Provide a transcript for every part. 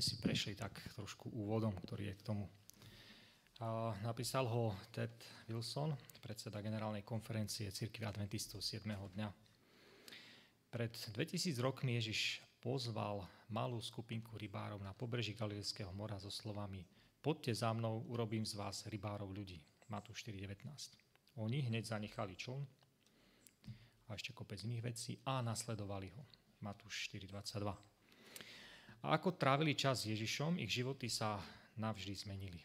sme si prešli tak trošku úvodom, ktorý je k tomu. A napísal ho Ted Wilson, predseda generálnej konferencie Cirkvi adventistov 7. dňa. Pred 2000 rokmi Ježiš pozval malú skupinku rybárov na pobreží Galilejského mora so slovami Poďte za mnou, urobím z vás rybárov ľudí. Matúš 4.19. Oni hneď zanechali čln a ešte kopec iných vecí a nasledovali ho. Matúš 4.22. A ako trávili čas s Ježišom, ich životy sa navždy zmenili.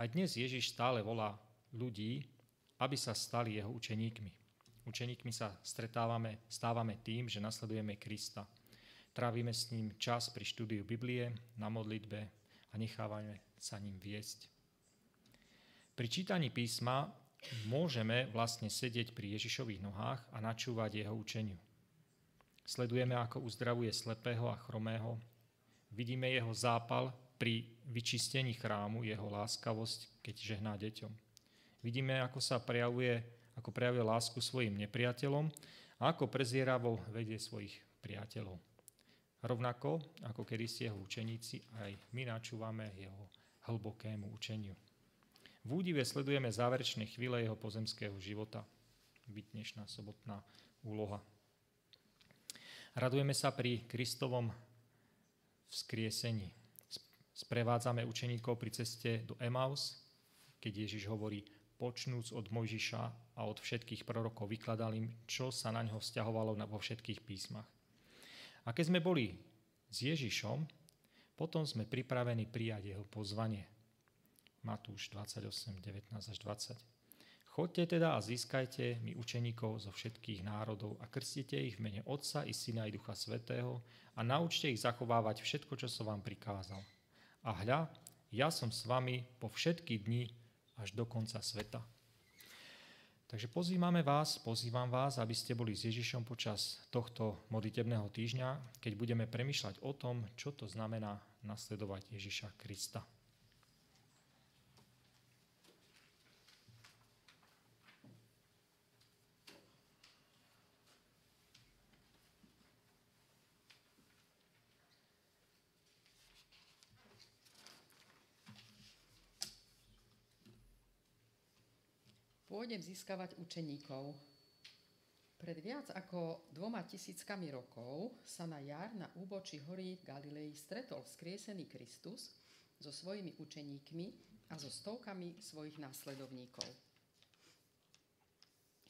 Aj dnes Ježiš stále volá ľudí, aby sa stali jeho učeníkmi. Učeníkmi sa stretávame, stávame tým, že nasledujeme Krista. Trávime s ním čas pri štúdiu Biblie, na modlitbe a nechávame sa ním viesť. Pri čítaní písma môžeme vlastne sedieť pri Ježišových nohách a načúvať jeho učeniu. Sledujeme, ako uzdravuje slepého a chromého. Vidíme jeho zápal pri vyčistení chrámu, jeho láskavosť, keď žehná deťom. Vidíme, ako sa prejavuje, ako prejavuje lásku svojim nepriateľom a ako prezieravo vedie svojich priateľov. Rovnako ako kedysi jeho učeníci, aj my načúvame jeho hlbokému učeniu. V údive sledujeme záverečné chvíle jeho pozemského života. Byť dnešná sobotná úloha. Radujeme sa pri Kristovom vzkriesení. Sprevádzame učeníkov pri ceste do Emaus, keď Ježiš hovorí, počnúc od Mojžiša a od všetkých prorokov, vykladal im, čo sa na ňo vzťahovalo vo všetkých písmach. A keď sme boli s Ježišom, potom sme pripravení prijať jeho pozvanie. Matúš 28, 19 až 20. Chodte teda a získajte mi učeníkov zo všetkých národov a krstite ich v mene Otca i Syna i Ducha Svetého a naučte ich zachovávať všetko, čo som vám prikázal. A hľa, ja som s vami po všetky dni až do konca sveta. Takže pozývame vás, pozývam vás, aby ste boli s Ježišom počas tohto modlitebného týždňa, keď budeme premyšľať o tom, čo to znamená nasledovať Ježiša Krista. Pôjdem získavať učeníkov. Pred viac ako dvoma tisíckami rokov sa na jar na úbočí hory Galilei stretol vzkriesený Kristus so svojimi učeníkmi a so stovkami svojich následovníkov.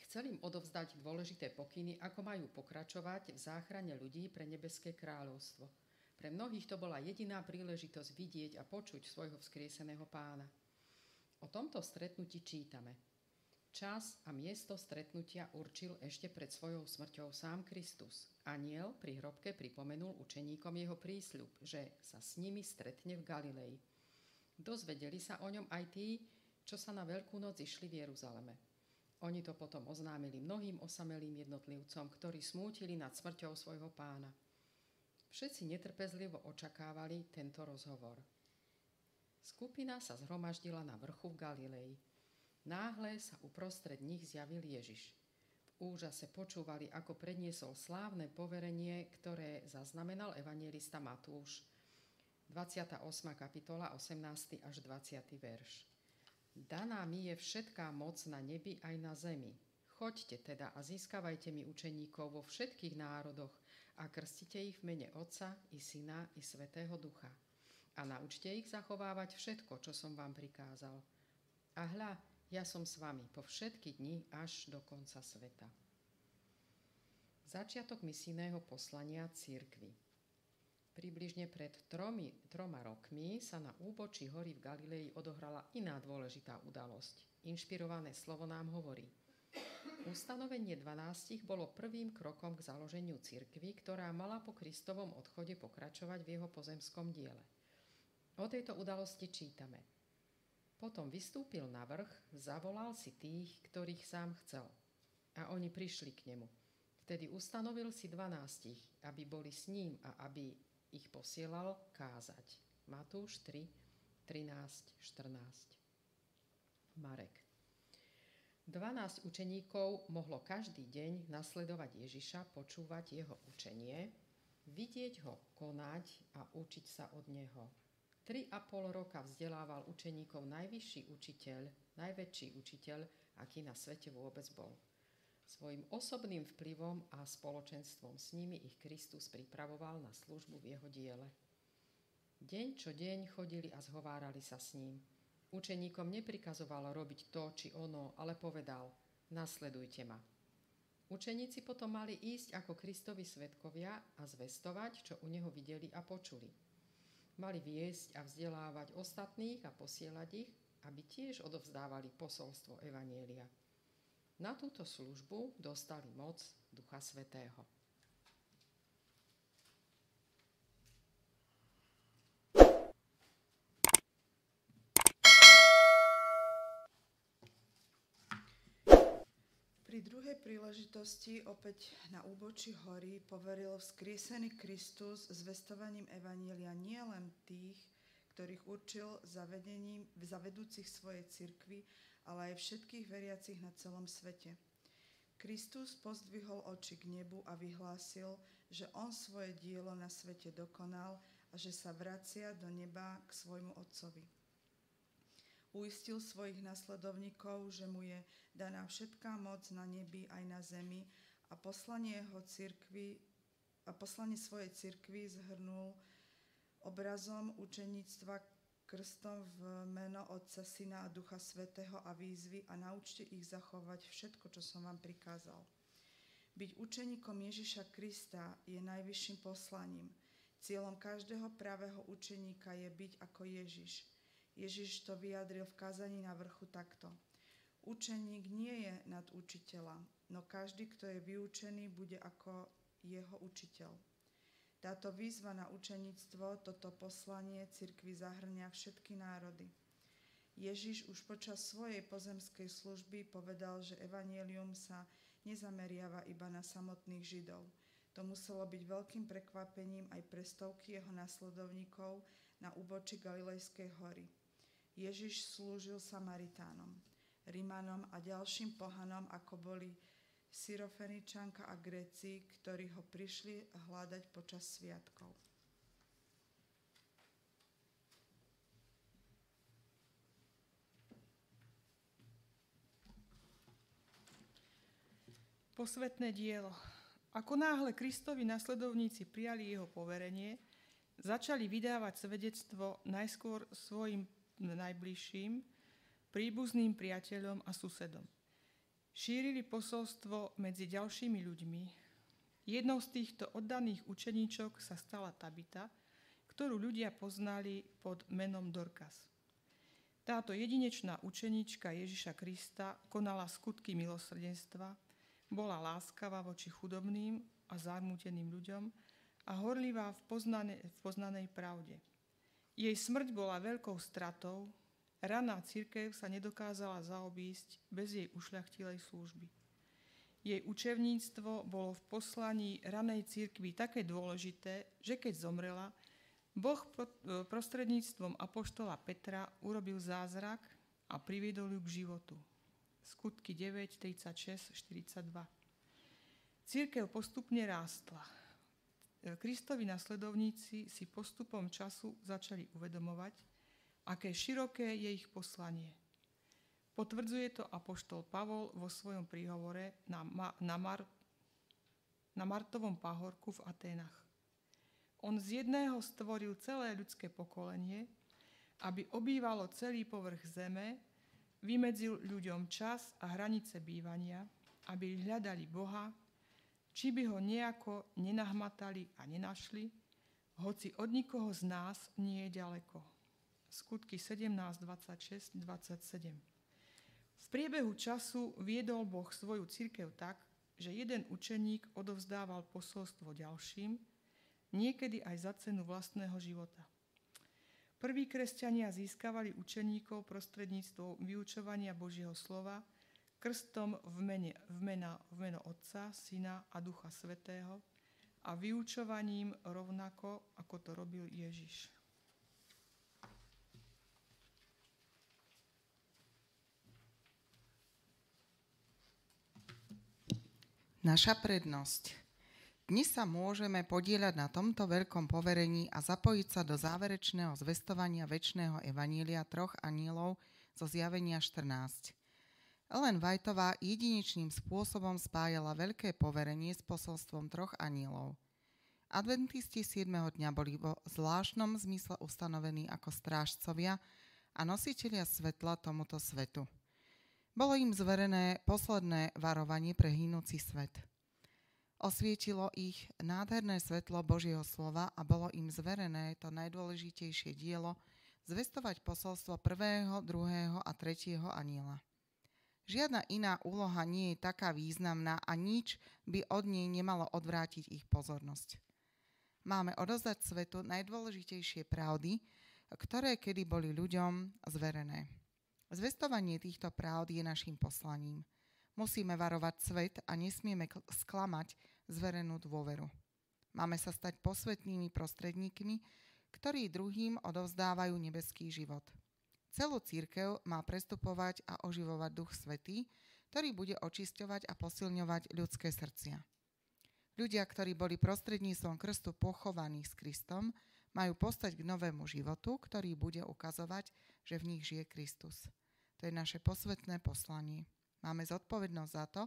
Chcel im odovzdať dôležité pokyny, ako majú pokračovať v záchrane ľudí pre nebeské kráľovstvo. Pre mnohých to bola jediná príležitosť vidieť a počuť svojho vzkrieseného pána. O tomto stretnutí čítame – Čas a miesto stretnutia určil ešte pred svojou smrťou sám Kristus. Aniel pri hrobke pripomenul učeníkom jeho prísľub, že sa s nimi stretne v Galilei. Dozvedeli sa o ňom aj tí, čo sa na Veľkú noc išli v Jeruzaleme. Oni to potom oznámili mnohým osamelým jednotlivcom, ktorí smútili nad smrťou svojho pána. Všetci netrpezlivo očakávali tento rozhovor. Skupina sa zhromaždila na vrchu v Galilei. Náhle sa uprostred nich zjavil Ježiš. V úžase počúvali, ako predniesol slávne poverenie, ktoré zaznamenal evangelista Matúš. 28. kapitola, 18. až 20. verš. Daná mi je všetká moc na nebi aj na zemi. Choďte teda a získavajte mi učeníkov vo všetkých národoch a krstite ich v mene Otca i Syna i Svetého Ducha. A naučte ich zachovávať všetko, čo som vám prikázal. A hľa, ja som s vami po všetky dni až do konca sveta. Začiatok misijného poslania církvy. Približne pred tromi, troma rokmi sa na úbočí hory v Galilei odohrala iná dôležitá udalosť. Inšpirované slovo nám hovorí. Ustanovenie 12 bolo prvým krokom k založeniu cirkvy, ktorá mala po Kristovom odchode pokračovať v jeho pozemskom diele. O tejto udalosti čítame – potom vystúpil na vrch, zavolal si tých, ktorých sám chcel. A oni prišli k nemu. Vtedy ustanovil si dvanástich, aby boli s ním a aby ich posielal kázať. Matúš 3, 13, 14. Marek. 12 učeníkov mohlo každý deň nasledovať Ježiša, počúvať jeho učenie vidieť ho konať a učiť sa od neho. Tri a pol roka vzdelával učeníkov najvyšší učiteľ, najväčší učiteľ, aký na svete vôbec bol. Svojim osobným vplyvom a spoločenstvom s nimi ich Kristus pripravoval na službu v jeho diele. Deň čo deň chodili a zhovárali sa s ním. Učeníkom neprikazoval robiť to či ono, ale povedal, nasledujte ma. Učeníci potom mali ísť ako Kristovi svetkovia a zvestovať, čo u neho videli a počuli. Mali viesť a vzdelávať ostatných a posielať ich, aby tiež odovzdávali posolstvo Evanielia. Na túto službu dostali moc Ducha Svetého. Pri druhej príležitosti opäť na úbočí hory poveril vzkriesený Kristus zvestovaním Evanielia nielen tých, ktorých určil zavedením, zavedúcich svojej cirkvy, ale aj všetkých veriacich na celom svete. Kristus pozdvihol oči k nebu a vyhlásil, že on svoje dielo na svete dokonal a že sa vracia do neba k svojmu Otcovi. Uistil svojich nasledovníkov, že mu je daná všetká moc na nebi aj na zemi a poslanie, jeho cirkvi, a poslanie svojej cirkvi zhrnul obrazom učeníctva krstom v meno Otca, Syna a Ducha Svetého a výzvy a naučte ich zachovať všetko, čo som vám prikázal. Byť učeníkom Ježiša Krista je najvyšším poslaním. Cieľom každého pravého učeníka je byť ako Ježiš. Ježiš to vyjadril v kázaní na vrchu takto. Učeník nie je nad učiteľa, no každý, kto je vyučený, bude ako jeho učiteľ. Táto výzva na učeníctvo, toto poslanie cirkvi zahrňa všetky národy. Ježiš už počas svojej pozemskej služby povedal, že evanielium sa nezameriava iba na samotných Židov. To muselo byť veľkým prekvapením aj pre stovky jeho nasledovníkov na úboči Galilejskej hory. Ježiš slúžil Samaritánom, Rimanom a ďalším pohanom, ako boli Syrofeničanka a Gréci, ktorí ho prišli hľadať počas sviatkov. Posvetné dielo. Ako náhle Kristovi nasledovníci prijali jeho poverenie, začali vydávať svedectvo najskôr svojim najbližším, príbuzným priateľom a susedom šírili posolstvo medzi ďalšími ľuďmi. Jednou z týchto oddaných učeníčok sa stala Tabita, ktorú ľudia poznali pod menom Dorkas. Táto jedinečná učeníčka Ježiša Krista konala skutky milosrdenstva, bola láskavá voči chudobným a zarmúteným ľuďom a horlivá v, poznane, v poznanej pravde. Jej smrť bola veľkou stratou, Raná církev sa nedokázala zaobísť bez jej ušľachtilej služby. Jej učevníctvo bolo v poslaní ranej církvy také dôležité, že keď zomrela, Boh prostredníctvom apoštola Petra urobil zázrak a priviedol ju k životu. Skutky 9, 36, 42. Církev postupne rástla. Kristovi nasledovníci si postupom času začali uvedomovať, aké široké je ich poslanie. Potvrdzuje to apoštol Pavol vo svojom príhovore na, na, Mar, na Martovom pahorku v Aténach. On z jedného stvoril celé ľudské pokolenie, aby obývalo celý povrch zeme, vymedzil ľuďom čas a hranice bývania, aby hľadali Boha, či by ho nejako nenahmatali a nenašli, hoci od nikoho z nás nie je ďaleko skutky 17, 26, 27. V priebehu času viedol Boh svoju církev tak, že jeden učeník odovzdával posolstvo ďalším, niekedy aj za cenu vlastného života. Prví kresťania získavali učeníkov prostredníctvom vyučovania Božieho slova, krstom v, mene, v, mena, v meno Otca, Syna a Ducha Svetého a vyučovaním rovnako, ako to robil Ježiš. Naša prednosť. Dnes sa môžeme podieľať na tomto veľkom poverení a zapojiť sa do záverečného zvestovania väčšného evanília troch anielov zo zjavenia 14. Ellen Whiteová jedinečným spôsobom spájala veľké poverenie s posolstvom troch anielov. Adventisti 7. dňa boli vo zvláštnom zmysle ustanovení ako strážcovia a nositelia svetla tomuto svetu. Bolo im zverené posledné varovanie pre hynúci svet – Osvietilo ich nádherné svetlo Božieho slova a bolo im zverené to najdôležitejšie dielo zvestovať posolstvo prvého, druhého a tretieho aniela. Žiadna iná úloha nie je taká významná a nič by od nej nemalo odvrátiť ich pozornosť. Máme odozdať svetu najdôležitejšie pravdy, ktoré kedy boli ľuďom zverené. Zvestovanie týchto pravd je našim poslaním – Musíme varovať svet a nesmieme sklamať zverenú dôveru. Máme sa stať posvetnými prostredníkmi, ktorí druhým odovzdávajú nebeský život. Celú církev má prestupovať a oživovať Duch Svetý, ktorý bude očisťovať a posilňovať ľudské srdcia. Ľudia, ktorí boli prostredníctvom krstu pochovaní s Kristom, majú postať k novému životu, ktorý bude ukazovať, že v nich žije Kristus. To je naše posvetné poslanie. Máme zodpovednosť za to,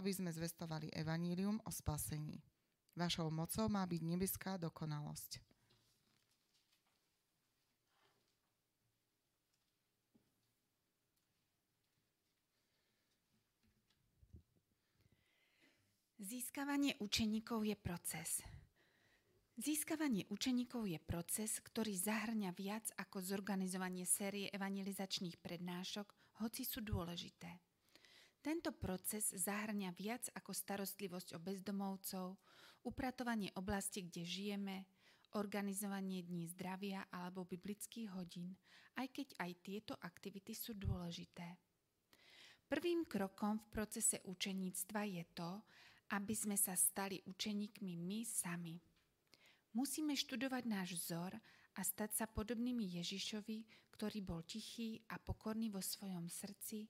aby sme zvestovali evanílium o spasení. Vašou mocou má byť nebeská dokonalosť. Získavanie učeníkov je proces. Získavanie učeníkov je proces, ktorý zahrňa viac ako zorganizovanie série evangelizačných prednášok, hoci sú dôležité. Tento proces zahrňa viac ako starostlivosť o bezdomovcov, upratovanie oblasti, kde žijeme, organizovanie dní zdravia alebo biblických hodín, aj keď aj tieto aktivity sú dôležité. Prvým krokom v procese učeníctva je to, aby sme sa stali učeníkmi my sami. Musíme študovať náš vzor a stať sa podobnými Ježišovi, ktorý bol tichý a pokorný vo svojom srdci,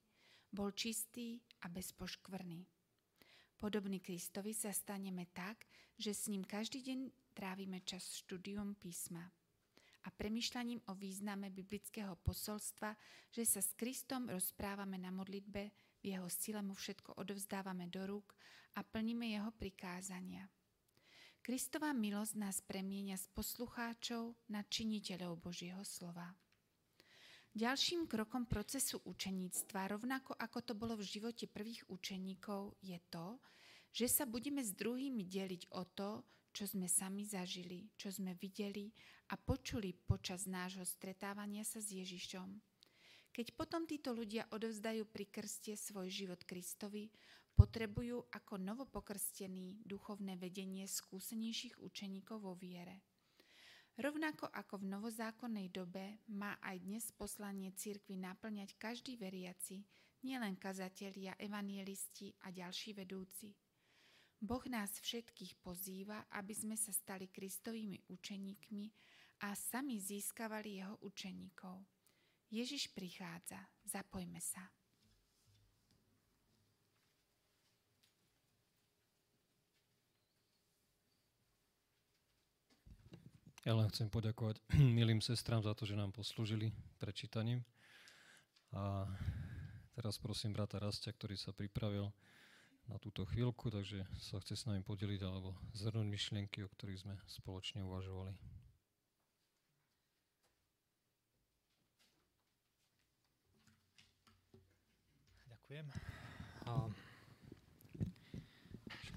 bol čistý a bezpoškvrný. Podobný Kristovi sa staneme tak, že s ním každý deň trávime čas štúdium písma a premyšľaním o význame biblického posolstva, že sa s Kristom rozprávame na modlitbe, jeho sile mu všetko odovzdávame do rúk a plníme jeho prikázania. Kristová milosť nás premienia z poslucháčov na činiteľov Božieho slova. Ďalším krokom procesu učeníctva, rovnako ako to bolo v živote prvých učeníkov, je to, že sa budeme s druhými deliť o to, čo sme sami zažili, čo sme videli a počuli počas nášho stretávania sa s Ježišom. Keď potom títo ľudia odovzdajú pri krste svoj život Kristovi, potrebujú ako novopokrstený duchovné vedenie skúsenejších učeníkov vo viere. Rovnako ako v novozákonnej dobe má aj dnes poslanie cirkvi naplňať každý veriaci, nielen kazatelia, evanielisti a ďalší vedúci. Boh nás všetkých pozýva, aby sme sa stali Kristovými učeníkmi a sami získavali jeho učeníkov. Ježiš prichádza, zapojme sa. Ja len chcem poďakovať milým sestram za to, že nám poslúžili prečítaním. A teraz prosím brata Rastia, ktorý sa pripravil na túto chvíľku, takže sa chce s nami podeliť alebo zhrnúť myšlienky, o ktorých sme spoločne uvažovali. Ďakujem. A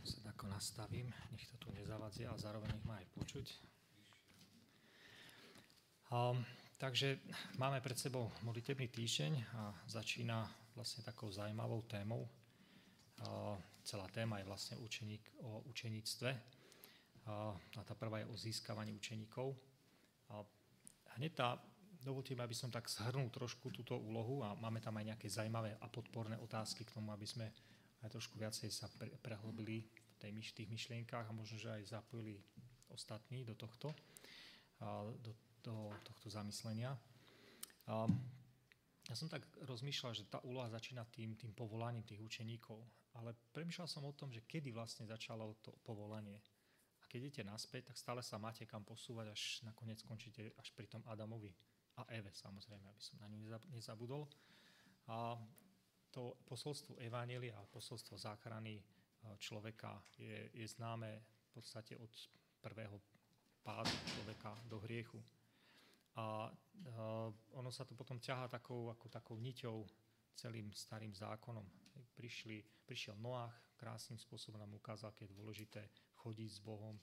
sa tako nastavím, nech to tu nezavadzia a zároveň nech ma aj počuť. Um, takže máme pred sebou modlitebný týždeň a začína vlastne takou zaujímavou témou. Uh, celá téma je vlastne učeník o učeníctve uh, a tá prvá je o získavaní učeníkov. A hneď tá, dovolte mi, aby som tak zhrnul trošku túto úlohu a máme tam aj nejaké zaujímavé a podporné otázky k tomu, aby sme aj trošku viacej sa pre, prehlbili v tej, tých myšlienkách a možno, že aj zapojili ostatní do tohto, do do tohto zamyslenia. A ja som tak rozmýšľal, že tá úloha začína tým, tým povolaním tých učeníkov, ale premýšľal som o tom, že kedy vlastne začalo to povolanie. keď idete naspäť, tak stále sa máte kam posúvať, až nakoniec skončíte až pri tom Adamovi a Eve, samozrejme, aby som na ňu nezabudol. A to posolstvo Evangelia a posolstvo záchrany e, človeka je, je známe v podstate od prvého pádu človeka do hriechu. A uh, ono sa to potom ťahá takou, ako takou niťou celým starým zákonom. Prišli, prišiel Noach, krásnym spôsobom nám ukázal, aké je dôležité chodiť s Bohom,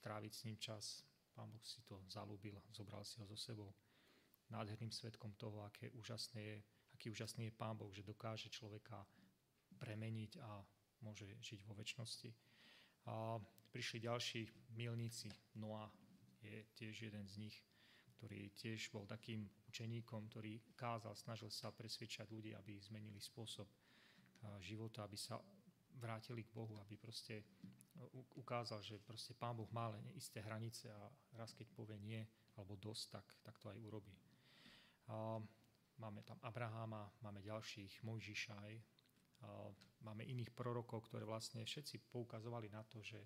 stráviť s ním čas. Pán Boh si to zalúbil, zobral si ho so sebou. Nádherným svetkom toho, aké úžasné je, aký úžasný je Pán Boh, že dokáže človeka premeniť a môže žiť vo väčšnosti. A prišli ďalší milníci. Noa je tiež jeden z nich, ktorý tiež bol takým učeníkom, ktorý kázal, snažil sa presvedčať ľudí, aby zmenili spôsob života, aby sa vrátili k Bohu, aby proste ukázal, že proste Pán Boh má len isté hranice a raz keď povie nie alebo dosť, tak, tak to aj urobí. Máme tam Abraháma, máme ďalších, Mojžiša aj, máme iných prorokov, ktoré vlastne všetci poukazovali na to, že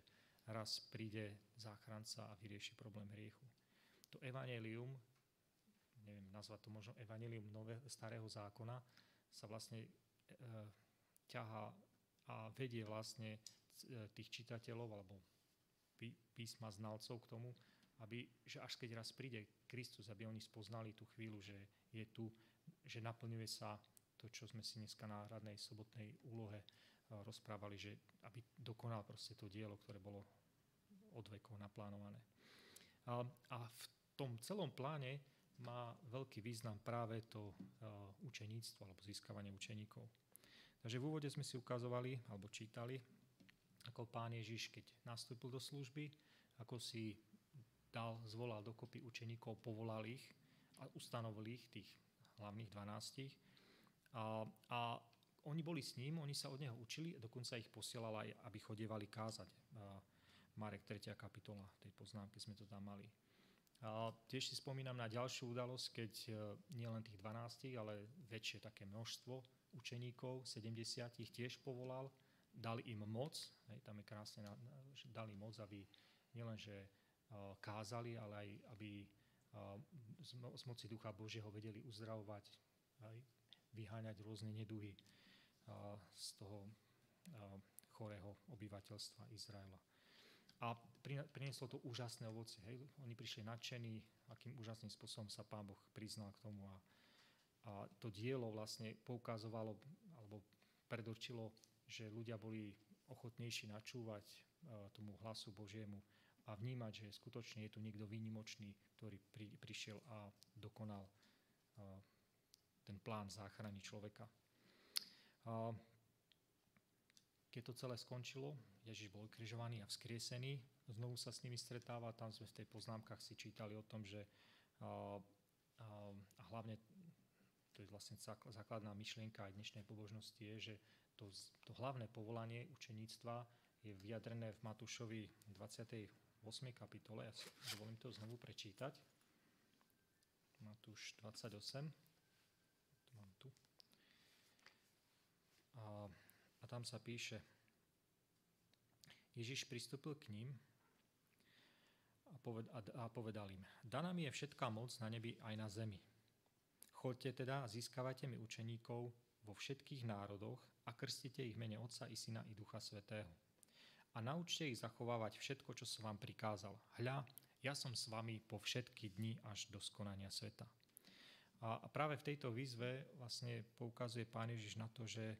raz príde záchranca a vyrieši problém hriechu. To evanelium, neviem nazvať to možno evanelium nové, starého zákona, sa vlastne e, ťaha a vedie vlastne e, tých čitateľov alebo písma znalcov k tomu, aby, že až keď raz príde Kristus, aby oni spoznali tú chvíľu, že je tu, že naplňuje sa to, čo sme si dneska na radnej sobotnej úlohe uh, rozprávali, že aby dokonal proste to dielo, ktoré bolo od vekov naplánované. A, a v tom celom pláne má veľký význam práve to uh, učeníctvo alebo získavanie učeníkov. Takže v úvode sme si ukazovali alebo čítali, ako pán Ježiš, keď nastúpil do služby, ako si dal, zvolal dokopy učeníkov, povolal ich a ustanovil ich, tých hlavných dvanástich a, a oni boli s ním, oni sa od neho učili, dokonca ich posielal aj, aby chodievali kázať. A Marek 3. kapitola tej poznámky sme to tam mali. A tiež si spomínam na ďalšiu udalosť, keď e, nie len tých 12, ale väčšie také množstvo učeníkov, 70 ich tiež povolal, dali im moc, hej, tam je krásne, dali moc, aby nielenže kázali, ale aj aby e, z moci Ducha Božieho vedeli uzdravovať aj vyháňať rôzne neduhy z toho chorého obyvateľstva Izraela. A prinieslo to úžasné ovocie. Hej. Oni prišli nadšení, akým úžasným spôsobom sa Pán Boh priznal k tomu. A, a to dielo vlastne poukazovalo alebo predurčilo, že ľudia boli ochotnejší načúvať tomu hlasu Božiemu a vnímať, že skutočne je tu niekto výnimočný, ktorý pri, prišiel a dokonal ten plán záchrany človeka. A keď to celé skončilo, Ježiš bol križovaný a vzkriesený, znovu sa s nimi stretáva, tam sme v tej poznámkach si čítali o tom, že a, a, hlavne to je vlastne základná myšlienka aj dnešnej pobožnosti je, že to, to hlavné povolanie učeníctva je vyjadrené v Matúšovi 28. kapitole. Ja si dovolím to znovu prečítať. Matúš 28 mám tu. A, a tam sa píše, Ježiš pristúpil k ním a, poved, a, a povedal im, daná mi je všetká moc na nebi aj na zemi. Choďte teda a získavajte mi učeníkov vo všetkých národoch a krstite ich mene Otca i Syna i Ducha Svetého. A naučte ich zachovávať všetko, čo som vám prikázal. Hľa, ja som s vami po všetky dni až do skonania sveta. A práve v tejto výzve vlastne poukazuje Pán Ježiš na to, že,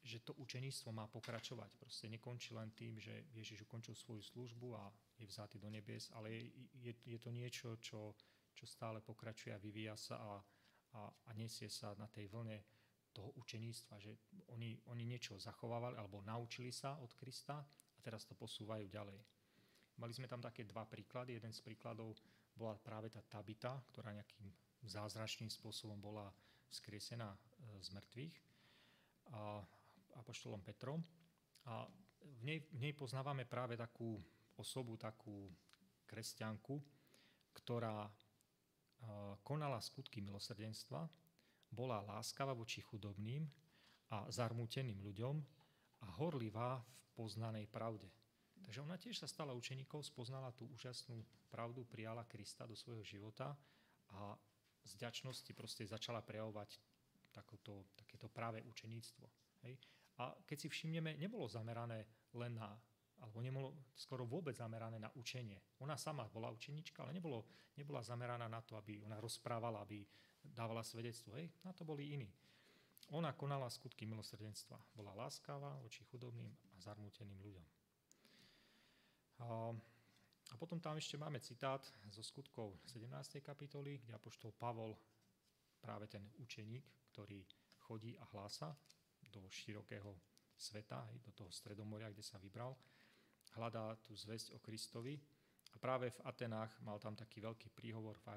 že to učeníctvo má pokračovať. Proste nekončí len tým, že Ježiš ukončil svoju službu a je vzatý do nebies, ale je, je, je to niečo, čo, čo stále pokračuje a vyvíja sa a, a, a nesie sa na tej vlne toho učeníctva, že oni, oni niečo zachovávali alebo naučili sa od Krista a teraz to posúvajú ďalej. Mali sme tam také dva príklady. Jeden z príkladov bola práve tá Tabita, ktorá nejakým zázračným spôsobom bola vzkriesená e, z mŕtvych a apoštolom Petrom. A v nej, v nej poznávame práve takú osobu, takú kresťanku, ktorá e, konala skutky milosrdenstva, bola láskava voči chudobným a zarmúteným ľuďom a horlivá v poznanej pravde. Takže ona tiež sa stala učeníkou, spoznala tú úžasnú pravdu, prijala Krista do svojho života a z ďačnosti proste začala prejavovať takoto, takéto práve učeníctvo. Hej? A keď si všimneme, nebolo zamerané len na, alebo nebolo skoro vôbec zamerané na učenie. Ona sama bola učenička, ale nebolo, nebola zameraná na to, aby ona rozprávala, aby dávala svedectvo. Hej? Na to boli iní. Ona konala skutky milosrdenstva. Bola láskavá voči chudobným a zarmúteným ľuďom. A, potom tam ešte máme citát zo skutkov 17. kapitoly, kde apoštol Pavol, práve ten učeník, ktorý chodí a hlása do širokého sveta, do toho stredomoria, kde sa vybral, hľadá tú zväzť o Kristovi. A práve v Atenách mal tam taký veľký príhovor v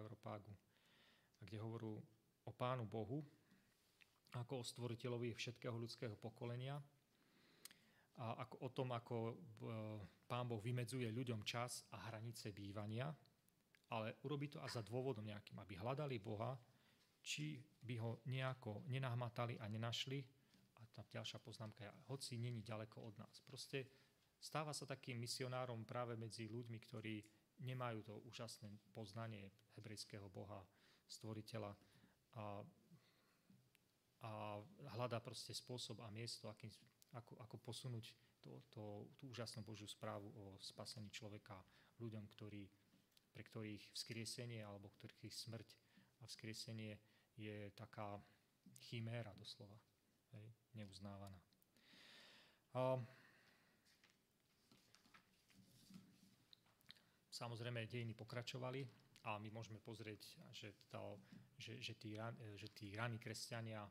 Kde hovorú o Pánu Bohu, ako o stvoriteľovi všetkého ľudského pokolenia a ako, o tom, ako Pán Boh vymedzuje ľuďom čas a hranice bývania, ale urobí to aj za dôvodom nejakým, aby hľadali Boha, či by ho nejako nenahmatali a nenašli. A tá ďalšia poznámka je, hoci není ďaleko od nás. Proste stáva sa takým misionárom práve medzi ľuďmi, ktorí nemajú to úžasné poznanie hebrejského Boha, stvoriteľa a a hľadá proste spôsob a miesto, akým, ako, ako posunúť to, to, tú úžasnú Božiu správu o spasení človeka ľuďom, ktorí, pre ktorých vzkriesenie alebo ktorých smrť a vzkriesenie je taká chiméra doslova, hej, neuznávaná. A, samozrejme, dejiny pokračovali a my môžeme pozrieť, že, to, že, že, tí, že tí raní kresťania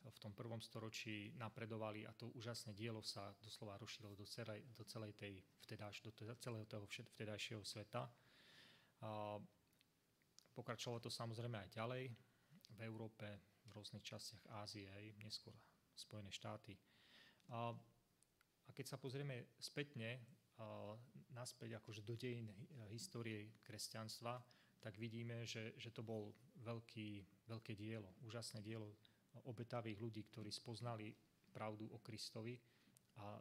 v tom prvom storočí napredovali a to úžasné dielo sa doslova rozšírilo do celej, do celej tej vtedáš, do celého toho vtedajšieho sveta. A pokračovalo to samozrejme aj ďalej v Európe, v rôznych častiach Ázie, aj neskôr Spojené štáty. A, a keď sa pozrieme spätne, naspäť akože do dejín histórie kresťanstva, tak vidíme, že, že to bol veľký, veľké dielo, úžasné dielo obetavých ľudí, ktorí spoznali pravdu o Kristovi a,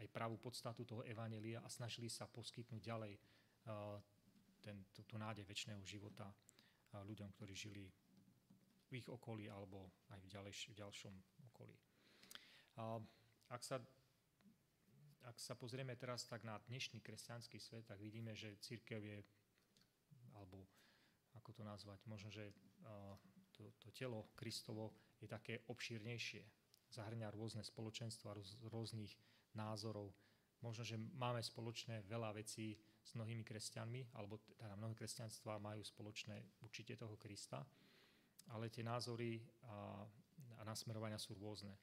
aj pravú podstatu toho evanelia a snažili sa poskytnúť ďalej ten, tú nádej väčšného života ľuďom, ktorí žili v ich okolí alebo aj v, ďalej, v ďalšom okolí. Ak sa, ak sa pozrieme teraz tak na dnešný kresťanský svet, tak vidíme, že církev je, alebo ako to nazvať, možno, že to, to telo Kristovo je také obšírnejšie. Zahrňa rôzne spoločenstva, rôz, rôznych názorov. Možno, že máme spoločné veľa vecí s mnohými kresťanmi, alebo teda mnohé kresťanstva majú spoločné určite toho Krista, ale tie názory a, a nasmerovania sú rôzne.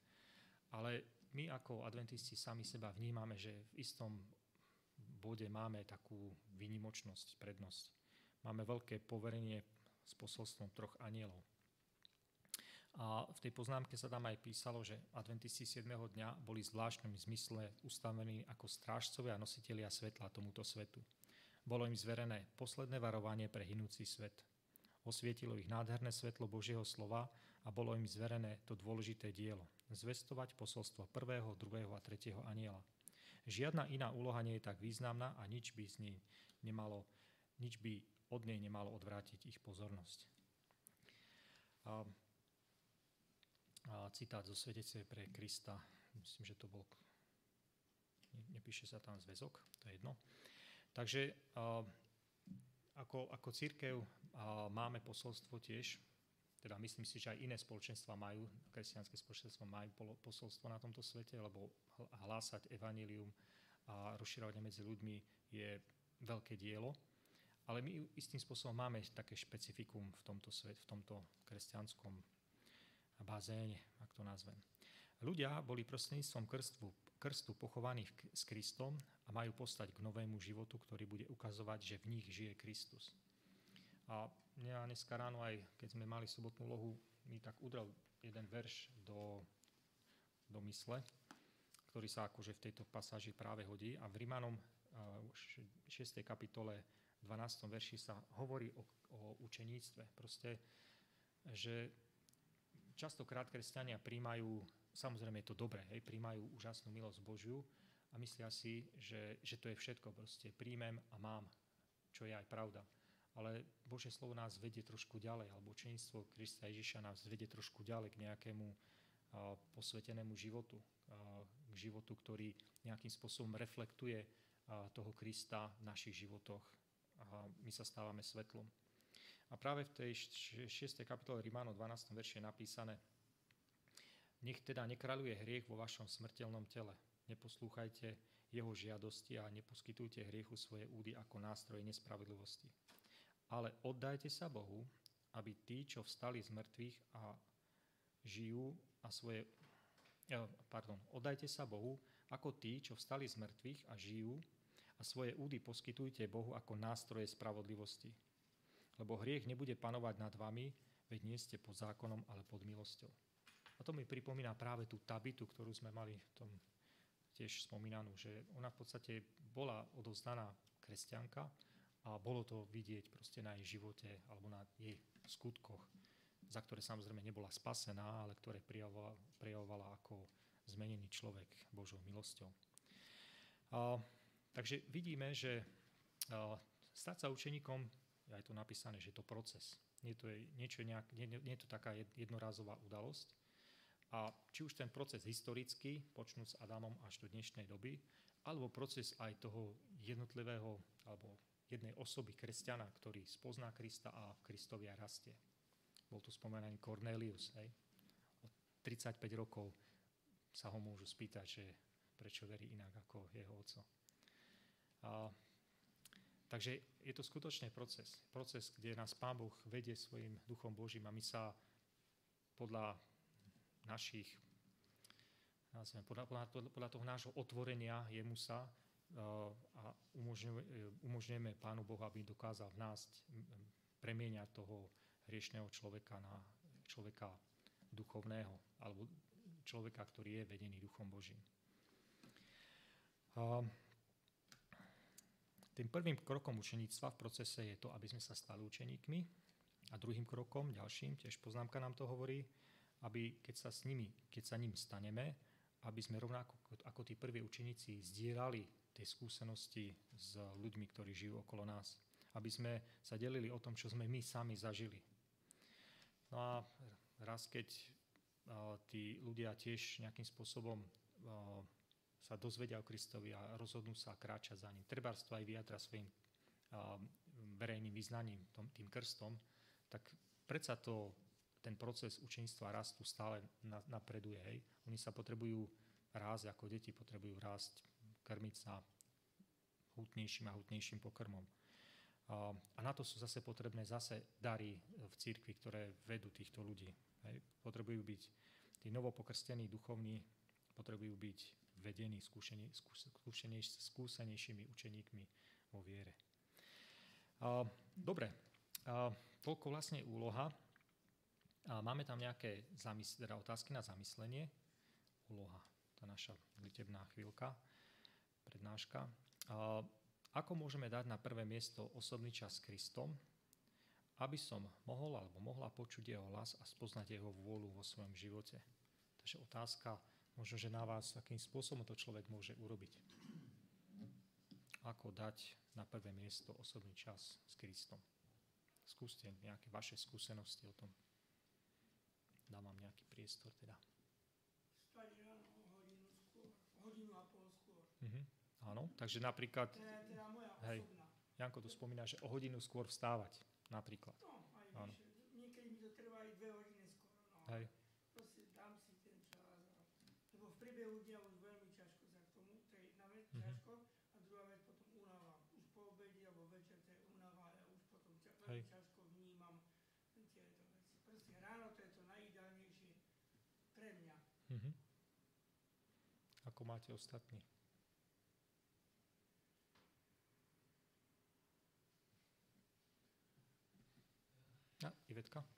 Ale my ako adventisti sami seba vnímame, že v istom bode máme takú výnimočnosť, prednosť. Máme veľké poverenie s posolstvom troch anielov. A v tej poznámke sa tam aj písalo, že adventisti 7. dňa boli v zvláštnom zmysle ustavení ako strážcovia a nositelia svetla tomuto svetu. Bolo im zverené posledné varovanie pre hinúci svet. Osvietilo ich nádherné svetlo Božieho slova a bolo im zverené to dôležité dielo – zvestovať posolstvo prvého, druhého a tretieho aniela. Žiadna iná úloha nie je tak významná a nič by z nej nemalo, nič by od nej nemalo odvrátiť ich pozornosť. A citát zo svedectve pre Krista. Myslím, že to bol... Nepíše sa tam zväzok, to je jedno. Takže ako, ako církev máme posolstvo tiež, teda myslím si, že aj iné spoločenstva majú, kresťanské spoločenstva majú posolstvo na tomto svete, lebo hlásať evanílium a rozširovanie medzi ľuďmi je veľké dielo. Ale my istým spôsobom máme také špecifikum v tomto, svet, v tomto kresťanskom bazéne, ak to nazvem. Ľudia boli prostredníctvom krstu, krstu pochovaní s Kristom a majú postať k novému životu, ktorý bude ukazovať, že v nich žije Kristus. A mňa dneska ráno aj, keď sme mali sobotnú lohu, mi tak udrel jeden verš do, do mysle, ktorý sa akože v tejto pasáži práve hodí. A v Rímanom 6. kapitole 12. verši sa hovorí o, o učeníctve. Proste, že častokrát kresťania príjmajú, samozrejme je to dobré, hej, príjmajú úžasnú milosť Božiu, a myslia si, že, že to je všetko, proste príjmem a mám, čo je aj pravda. Ale Božie slovo nás vedie trošku ďalej, alebo učenictvo Krista Ježiša nás vedie trošku ďalej k nejakému posvetenému životu, k životu, ktorý nejakým spôsobom reflektuje toho Krista v našich životoch a my sa stávame svetlom. A práve v tej 6. kapitole Rimano 12. verši je napísané Nech teda nekraľuje hriech vo vašom smrteľnom tele. Neposlúchajte jeho žiadosti a neposkytujte hriechu svoje údy ako nástroje nespravedlivosti. Ale oddajte sa Bohu, aby tí, čo vstali z mŕtvych a žijú a svoje... Pardon, oddajte sa Bohu, ako tí, čo vstali z mŕtvych a žijú a svoje údy poskytujte Bohu ako nástroje spravodlivosti lebo hriech nebude panovať nad vami, veď nie ste pod zákonom, ale pod milosťou. A to mi pripomína práve tú tabitu, ktorú sme mali v tom tiež spomínanú, že ona v podstate bola odovzdaná kresťanka a bolo to vidieť proste na jej živote alebo na jej skutkoch, za ktoré samozrejme nebola spasená, ale ktoré prejavovala, prejavovala ako zmenený človek Božou milosťou. A, takže vidíme, že a, stať sa učeníkom je to napísané, že je to proces. Nie to je, niečo nejak, nie, nie je to taká jednorázová udalosť. A či už ten proces historický, počnúť s Adamom až do dnešnej doby, alebo proces aj toho jednotlivého, alebo jednej osoby kresťana, ktorý spozná Krista a v Kristovi aj rastie. Bol tu spomenaný Cornelius. Hej? O 35 rokov sa ho môžu spýtať, že prečo verí inak ako jeho oco. A Takže je to skutočne proces. Proces, kde nás Pán Boh vedie svojim duchom Božím a my sa podľa našich, podľa, podľa, podľa toho nášho otvorenia jemu sa a umožňujeme Pánu Bohu, aby dokázal v nás premieňať toho hriešného človeka na človeka duchovného alebo človeka, ktorý je vedený duchom Božím. Uh, tým prvým krokom učeníctva v procese je to, aby sme sa stali učeníkmi a druhým krokom, ďalším, tiež poznámka nám to hovorí, aby keď sa s nimi, keď sa ním staneme, aby sme rovnako ako tí prví učeníci zdieľali tie skúsenosti s ľuďmi, ktorí žijú okolo nás. Aby sme sa delili o tom, čo sme my sami zažili. No a raz, keď tí ľudia tiež nejakým spôsobom sa dozvedia o Kristovi a rozhodnú sa kráčať za ním. Trebárs to aj vyjadra svojim verejným vyznaním, tým krstom, tak predsa to, ten proces učenictva rastu stále napreduje. Hej. Oni sa potrebujú rásť ako deti, potrebujú rásť, krmiť sa hutnejším a hutnejším pokrmom. A na to sú zase potrebné zase dary v církvi, ktoré vedú týchto ľudí. Potrebujú byť tí novopokrstení duchovní, potrebujú byť vedení skúšení, skúsenejšími učeníkmi vo viere. Dobre, toľko vlastne úloha. Máme tam nejaké zamys- teda otázky na zamyslenie. Úloha, tá naša litebná chvíľka, prednáška. Ako môžeme dať na prvé miesto osobný čas s Kristom, aby som mohol alebo mohla počuť jeho hlas a spoznať jeho vôľu vo svojom živote? Takže otázka, Možno, že na vás, akým spôsobom to človek môže urobiť. Ako dať na prvé miesto osobný čas s Kristom. Skúste nejaké vaše skúsenosti o tom. Dám vám nejaký priestor teda. Stať ráno hodinu skôr, hodinu a pol skôr. Uh-huh. Áno, takže napríklad... Teda moja hej. Janko tu spomína, že o hodinu skôr vstávať, napríklad. No, aj Áno. Niekedy mi to trvá aj dve hodiny skoro. No. Hej. Proste dám si ten čas. Lebo v priebehu dňa už veľmi ťažko sa k tomu, to je jedna vec, Mhm. ťažko. A druhá vec potom únava. Už po obede alebo večer to je únava ja už potom ťa, veľmi Hej. ťažko vnímam tieto veci. Proste ráno to je to najideálnejšie pre mňa. Uh-huh. Ako máte ostatní? A, Ivetka? Ale ja sa tiež učím ako Janko. Ja som to nechávala vždy na večer. Ale potom som postupom pre- času som prišla na to, že je lepšie začať deň s Kristom. Mhm. Lebo už začínaš od rána.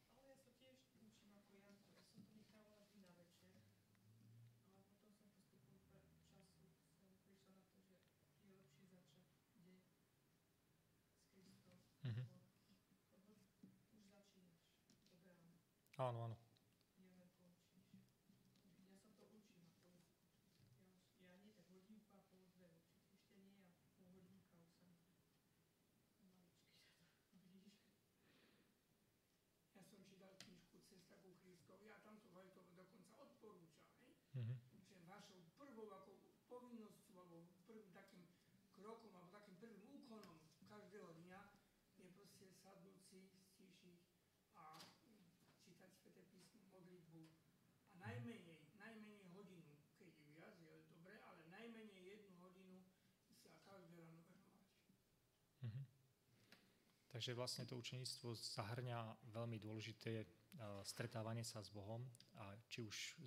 Áno, áno. Mm-hmm. Takže vlastne to učeníctvo zahrňa veľmi dôležité stretávanie sa s Bohom, a či už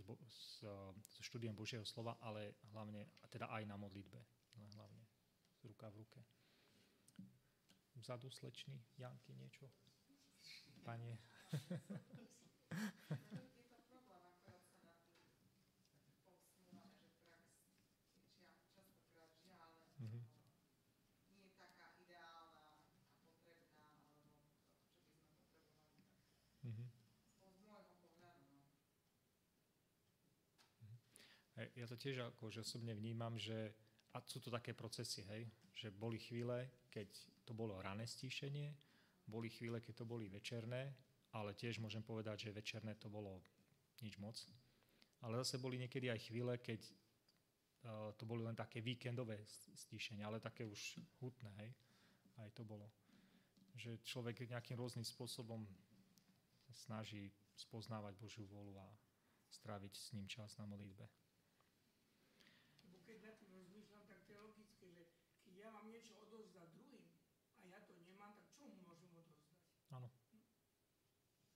so štúdiem Božieho slova, ale hlavne teda aj na modlitbe. Hlavne ruka v ruke. Vzadu slečný, Janky, niečo? Pane. Ja to tiež akože osobne vnímam, že a sú to také procesy, hej, že boli chvíle, keď to bolo rané stíšenie, boli chvíle, keď to boli večerné, ale tiež môžem povedať, že večerné to bolo nič moc. Ale zase boli niekedy aj chvíle, keď uh, to boli len také víkendové stíšenia, ale také už hutné, hej. Aj to bolo. Že človek nejakým rôznym spôsobom snaží spoznávať Božiu volu a stráviť s ním čas na modlitbe. mám niečo odovzdať druhým a ja to nemám, tak čo mu môžem odovzdať? Áno.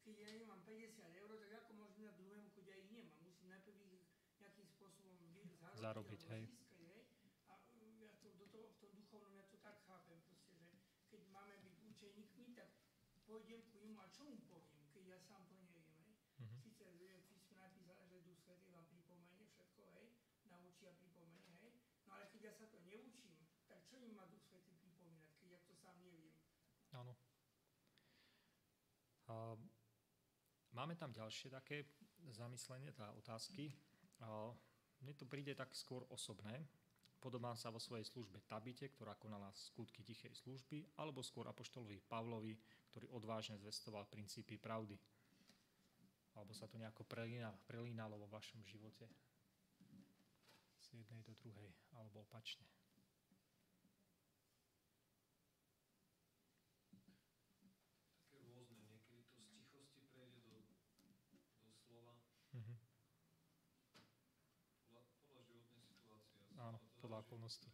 Keď ja nemám 50 eur, tak ako môžem dať druhému, keď ja ich nemám? Musím najprv ich nejakým spôsobom zarobiť, zarobiť hej. Získať, hej? A mm, ja to, do toho, v tom duchovnom ja to tak chápem, proste, že keď máme byť učeníkmi, tak pôjdem ku nemu a čo mu poviem, keď ja sám to neviem, hej? Mm-hmm. Sice v písme napísané, že Duch Svetý vám pripomenie všetko, hej? Naučí a pripomenie, hej? No ale keď ja sa to neučím, čo im má Duch Svetý pripomínať, keď ja to sám neviem? Áno. A máme tam ďalšie také zamyslenie, tá otázky. A mne to príde tak skôr osobné. Podobám sa vo svojej službe Tabite, ktorá konala skutky tichej služby, alebo skôr apoštolovi Pavlovi, ktorý odvážne zvestoval princípy pravdy. Alebo sa to nejako prelínalo vo vašom živote z jednej do druhej, alebo opačne. Podľa okolností.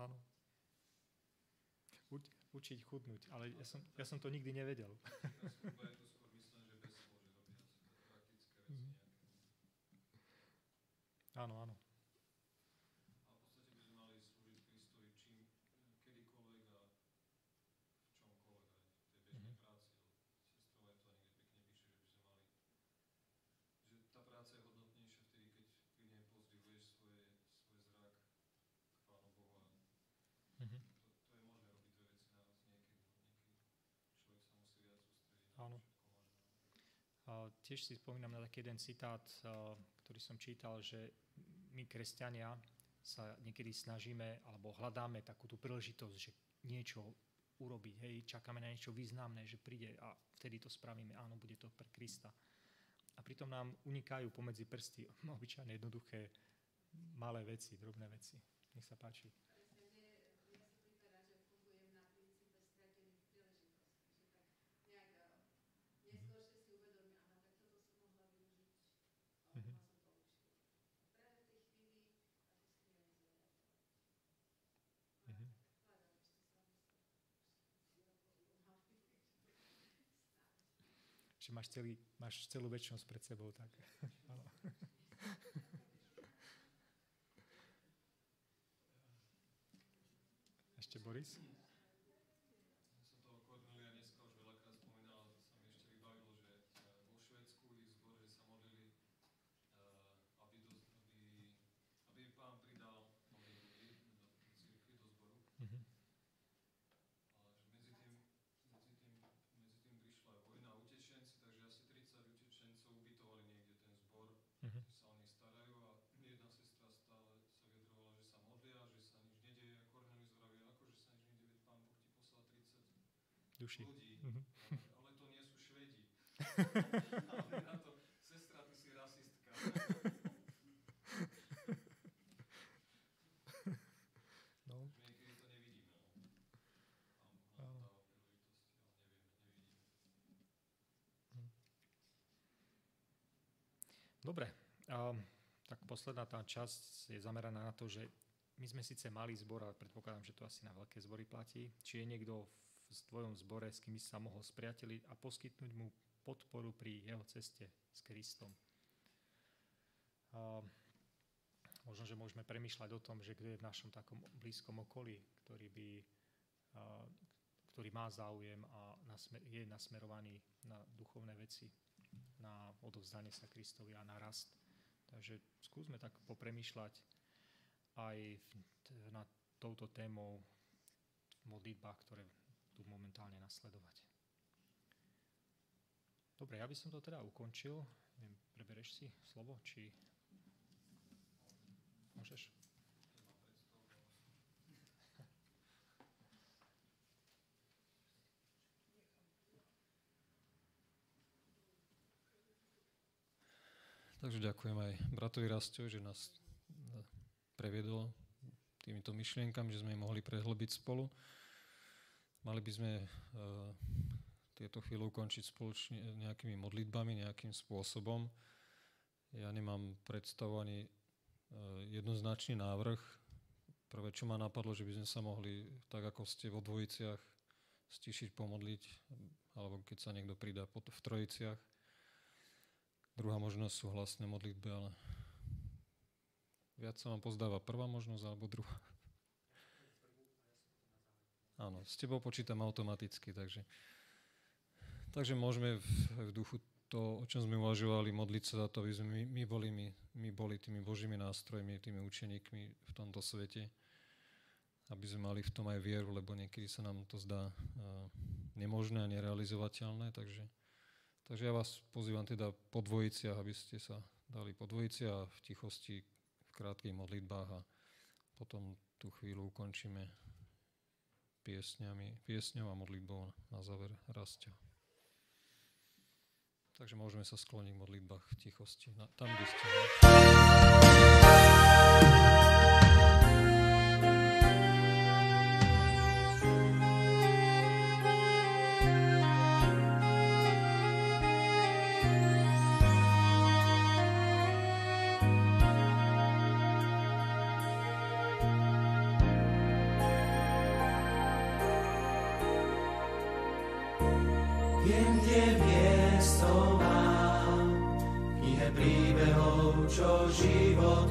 Áno. Uč, učiť chudnúť, ale ja som, ja som to nikdy nevedel. Áno, áno. Tiež si spomínam na taký jeden citát, ktorý som čítal, že my, kresťania, sa niekedy snažíme alebo hľadáme takú tú príležitosť, že niečo urobiť, hej, čakáme na niečo významné, že príde a vtedy to spravíme, áno, bude to pre Krista. A pritom nám unikajú pomedzi prsty obyčajné, jednoduché, malé veci, drobné veci. Nech sa páči. Že máš, celý, máš celú väčšnosť pred sebou. Tak. Ešte Boris? Duši. Ľudí, ale to nie sú Švedi. ale na to, sestra, ty si rasistka. No. Niekedy to nevidíme. No. Áno. Dobre, um, tak posledná tá časť je zameraná na to, že my sme síce malý zbor, ale predpokladám, že to asi na veľké zbory platí. Či je niekto v tvojom zbore, s kým sa mohol spriateliť a poskytnúť mu podporu pri jeho ceste s Kristom. Um, možno, že môžeme premyšľať o tom, že kto je v našom takom blízkom okolí, ktorý by uh, ktorý má záujem a je nasmerovaný na duchovné veci, na odovzdanie sa Kristovi a na rast. Takže skúsme tak popremýšľať aj na touto témou v modlitbách, ktoré tu momentálne nasledovať. Dobre, ja by som to teda ukončil. Neviem, prebereš si slovo, či môžeš? Takže ďakujem aj bratovi Rastovi, že nás e, previedol týmito myšlienkami, že sme ich mohli prehlbiť spolu. Mali by sme uh, tieto chvíle ukončiť spoločne nejakými modlitbami, nejakým spôsobom. Ja nemám predstavu ani uh, jednoznačný návrh. Prvé, čo ma napadlo, že by sme sa mohli, tak ako ste vo dvojiciach, stišiť, pomodliť, alebo keď sa niekto pridá v trojiciach. Druhá možnosť sú hlasné modlitby, ale viac sa vám pozdáva prvá možnosť alebo druhá. Áno, s tebou počítam automaticky, takže, takže môžeme v, v duchu to, o čom sme uvažovali, modliť sa za to, aby sme my, my, boli, my, my boli tými božími nástrojmi, tými učeníkmi v tomto svete, aby sme mali v tom aj vieru, lebo niekedy sa nám to zdá uh, nemožné a nerealizovateľné, takže Takže ja vás pozývam teda po dvojiciach, aby ste sa dali po dvojici a v tichosti, v krátkých modlitbách a potom tú chvíľu ukončíme piesňami, piesňou a modlitbou na záver rastia. Takže môžeme sa skloniť v modlitbách v tichosti, na, tam, kde ste. Presto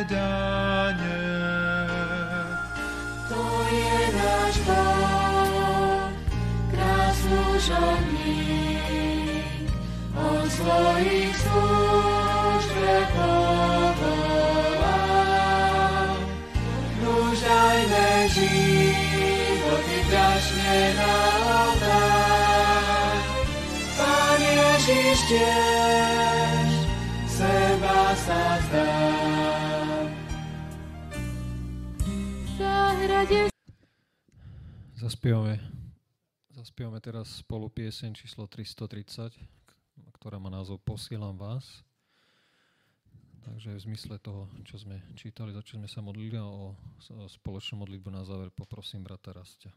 oddane. To je náš Boh, kráslužobník, on svojich službe povolal. Nuž dajme životy ťažne na oltár. Pán Ježiš tiež seba sa vzdá. Zaspievame, zaspievame teraz spolu pieseň číslo 330, ktorá má názov Posielam vás. Takže v zmysle toho, čo sme čítali, za čo sme sa modlili a o spoločnú modlitbu na záver poprosím brata Rastia.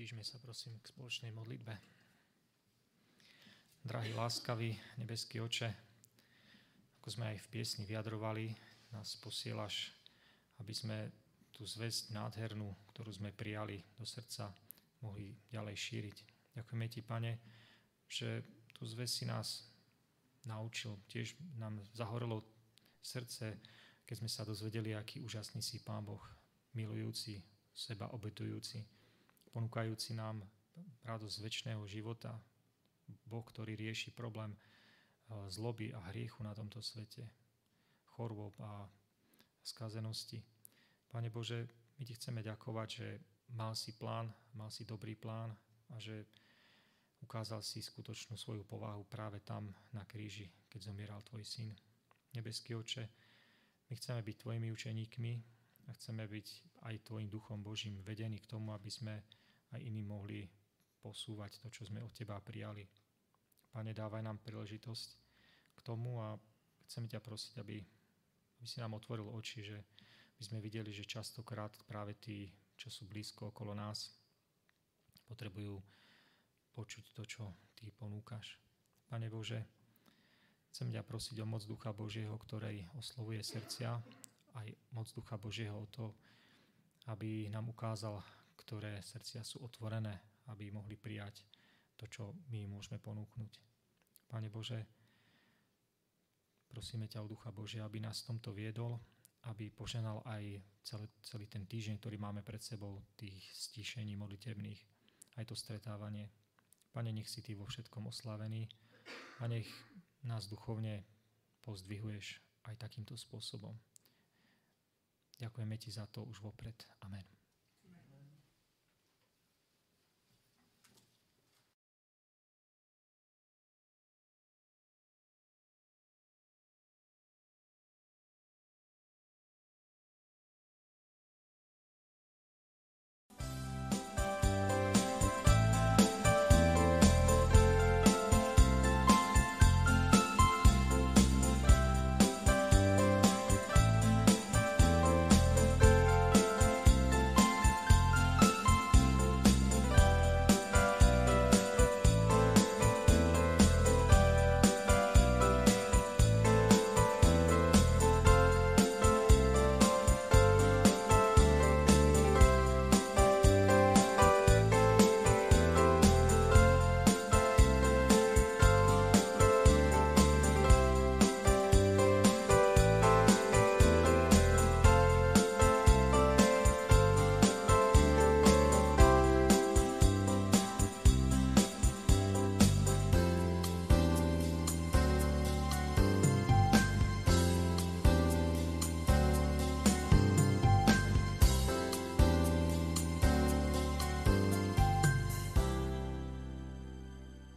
Stížme sa prosím k spoločnej modlitbe. Drahý, láskavý, nebeský oče, ako sme aj v piesni vyjadrovali, nás posielaš, aby sme tú zväzť nádhernú, ktorú sme prijali do srdca, mohli ďalej šíriť. Ďakujeme ti, pane, že tú zväzť si nás naučil. Tiež nám zahorelo srdce, keď sme sa dozvedeli, aký úžasný si Pán Boh, milujúci, seba obetujúci ponúkajúci nám radosť väčšného života, Boh, ktorý rieši problém eh, zloby a hriechu na tomto svete, chorôb a skazenosti. Pane Bože, my ti chceme ďakovať, že mal si plán, mal si dobrý plán a že ukázal si skutočnú svoju povahu práve tam na kríži, keď zomieral tvoj syn. Nebeský oče, my chceme byť tvojimi učeníkmi a chceme byť aj tvojim duchom Božím vedení k tomu, aby sme aj iní mohli posúvať to, čo sme od Teba prijali. Pane, dávaj nám príležitosť k tomu a chceme ťa prosiť, aby, aby si nám otvoril oči, že by sme videli, že častokrát práve tí, čo sú blízko okolo nás, potrebujú počuť to, čo Ty ponúkaš. Pane Bože, chcem ťa prosiť o moc Ducha Božieho, ktorej oslovuje srdcia, aj moc Ducha Božieho o to, aby nám ukázal ktoré srdcia sú otvorené, aby mohli prijať to, čo my môžeme ponúknuť. Pane Bože, prosíme ťa o Ducha Bože, aby nás tomto viedol, aby poženal aj celý, celý ten týždeň, ktorý máme pred sebou, tých stíšení modlitebných, aj to stretávanie. Pane, nech si Ty vo všetkom oslavený a nech nás duchovne pozdvihuješ aj takýmto spôsobom. Ďakujeme ti za to už vopred. Amen.